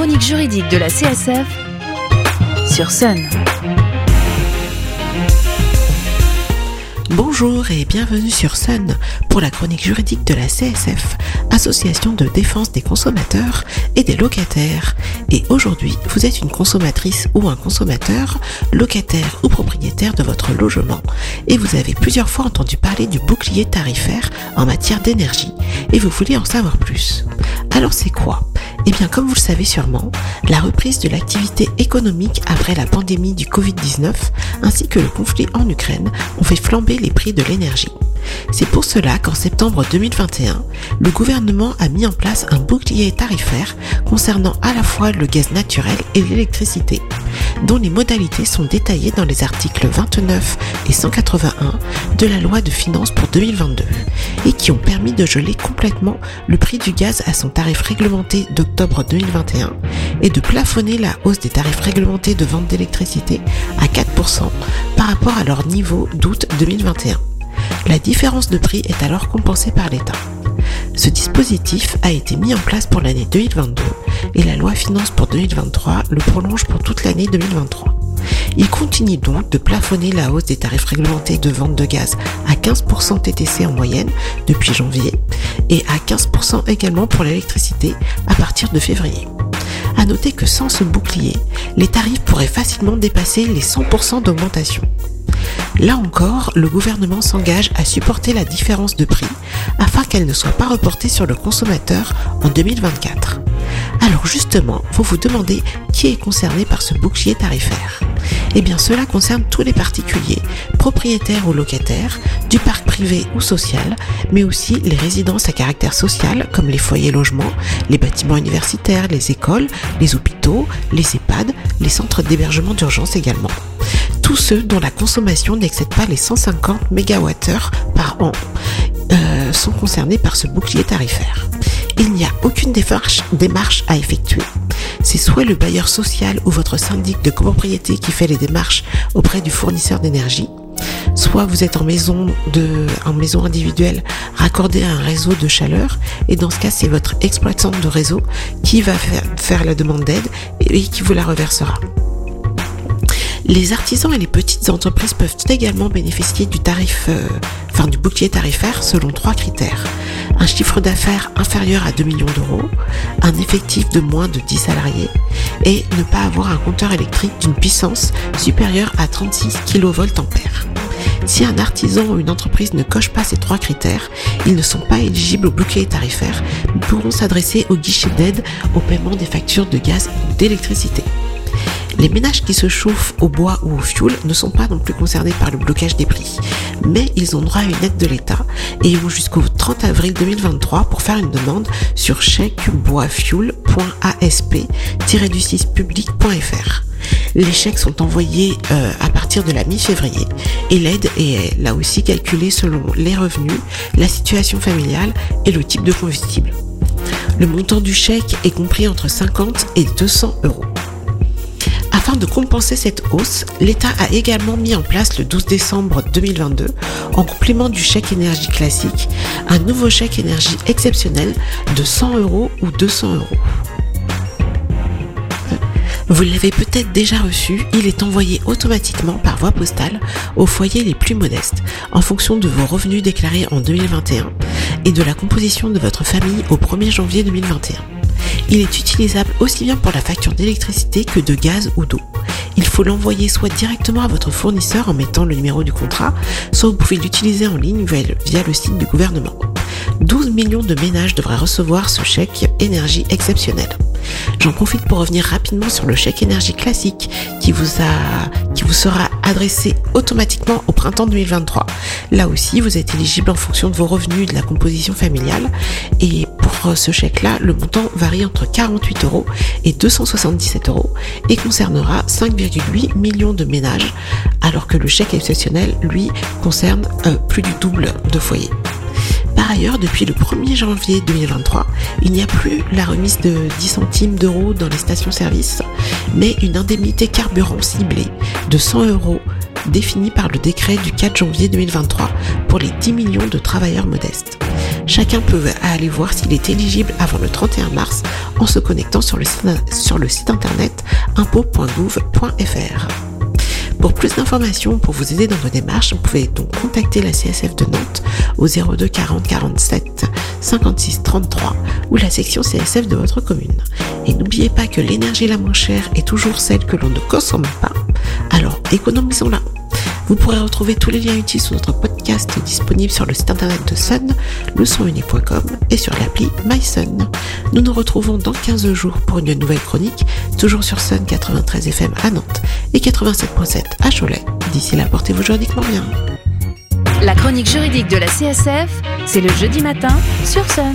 chronique juridique de la CSF sur Sun. Bonjour et bienvenue sur Sun pour la chronique juridique de la CSF, Association de défense des consommateurs et des locataires. Et aujourd'hui, vous êtes une consommatrice ou un consommateur, locataire ou propriétaire de votre logement, et vous avez plusieurs fois entendu parler du bouclier tarifaire en matière d'énergie, et vous voulez en savoir plus. Alors c'est quoi eh bien, comme vous le savez sûrement, la reprise de l'activité économique après la pandémie du Covid-19 ainsi que le conflit en Ukraine ont fait flamber les prix de l'énergie. C'est pour cela qu'en septembre 2021, le gouvernement a mis en place un bouclier tarifaire concernant à la fois le gaz naturel et l'électricité, dont les modalités sont détaillées dans les articles 29 et 181 de la loi de finances pour 2022 et qui ont permis de geler complètement le prix du gaz à son tarif réglementé d'octobre 2021 et de plafonner la hausse des tarifs réglementés de vente d'électricité à 4% par rapport à leur niveau d'août 2021. La différence de prix est alors compensée par l'État. Ce dispositif a été mis en place pour l'année 2022 et la loi finance pour 2023 le prolonge pour toute l'année 2023. Il continue donc de plafonner la hausse des tarifs réglementés de vente de gaz à 15% TTC en moyenne depuis janvier et à 15% également pour l'électricité à partir de février. À noter que sans ce bouclier, les tarifs pourraient facilement dépasser les 100% d'augmentation. Là encore, le gouvernement s'engage à supporter la différence de prix afin qu'elle ne soit pas reportée sur le consommateur en 2024. Alors justement, vous vous demandez qui est concerné par ce bouclier tarifaire. Eh bien cela concerne tous les particuliers, propriétaires ou locataires, du parc privé ou social, mais aussi les résidences à caractère social comme les foyers logements, les bâtiments universitaires, les écoles, les hôpitaux, les EHPAD, les centres d'hébergement d'urgence également tous ceux dont la consommation n'excède pas les 150 MWh par an euh, sont concernés par ce bouclier tarifaire. Il n'y a aucune démarche, à effectuer. C'est soit le bailleur social ou votre syndic de copropriété qui fait les démarches auprès du fournisseur d'énergie, soit vous êtes en maison de, maison individuelle raccordée à un réseau de chaleur et dans ce cas c'est votre exploitant de réseau qui va faire la demande d'aide et qui vous la reversera. Les artisans et les petites entreprises peuvent également bénéficier du tarif, euh, du bouclier tarifaire selon trois critères. Un chiffre d'affaires inférieur à 2 millions d'euros, un effectif de moins de 10 salariés et ne pas avoir un compteur électrique d'une puissance supérieure à 36 kV. Si un artisan ou une entreprise ne coche pas ces trois critères, ils ne sont pas éligibles au bouclier tarifaire, mais pourront s'adresser au guichet d'aide au paiement des factures de gaz ou d'électricité. Les ménages qui se chauffent au bois ou au fioul ne sont pas non plus concernés par le blocage des prix, mais ils ont droit à une aide de l'État et ont jusqu'au 30 avril 2023 pour faire une demande sur chèqueboisfioul.asp-du6public.fr. Les chèques sont envoyés euh, à partir de la mi-février et l'aide est là aussi calculée selon les revenus, la situation familiale et le type de combustible. Le montant du chèque est compris entre 50 et 200 euros. Afin de compenser cette hausse, l'État a également mis en place le 12 décembre 2022, en complément du chèque énergie classique, un nouveau chèque énergie exceptionnel de 100 euros ou 200 euros. Vous l'avez peut-être déjà reçu, il est envoyé automatiquement par voie postale aux foyers les plus modestes, en fonction de vos revenus déclarés en 2021 et de la composition de votre famille au 1er janvier 2021. Il est utilisable aussi bien pour la facture d'électricité que de gaz ou d'eau. Il faut l'envoyer soit directement à votre fournisseur en mettant le numéro du contrat, soit vous pouvez l'utiliser en ligne via le site du gouvernement. 12 millions de ménages devraient recevoir ce chèque énergie exceptionnel. J'en profite pour revenir rapidement sur le chèque énergie classique qui vous sera adressé automatiquement au printemps 2023. Là aussi, vous êtes éligible en fonction de vos revenus et de la composition familiale. Et pour ce chèque-là, le montant varie entre 48 euros et 277 euros et concernera 5,8 millions de ménages, alors que le chèque exceptionnel, lui, concerne euh, plus du double de foyers. Par ailleurs, depuis le 1er janvier 2023, il n'y a plus la remise de 10 centimes d'euros dans les stations-service, mais une indemnité carburant ciblée de 100 euros définie par le décret du 4 janvier 2023 pour les 10 millions de travailleurs modestes. Chacun peut aller voir s'il est éligible avant le 31 mars en se connectant sur le site, internet impôt.gouv.fr. Pour plus d'informations, pour vous aider dans vos démarches, vous pouvez donc contacter la CSF de Nantes au 02 40 47 56 33 ou la section CSF de votre commune. Et n'oubliez pas que l'énergie la moins chère est toujours celle que l'on ne consomme pas, alors économisons-la. Vous pourrez retrouver tous les liens utiles sur notre podcast disponible sur le site internet de Sun, leçonuni.com et sur l'appli MySun. Nous nous retrouvons dans 15 jours pour une nouvelle chronique, toujours sur Sun 93 FM à Nantes et 87.7 à Cholet. D'ici là, portez-vous juridiquement bien. La chronique juridique de la CSF, c'est le jeudi matin sur Sun.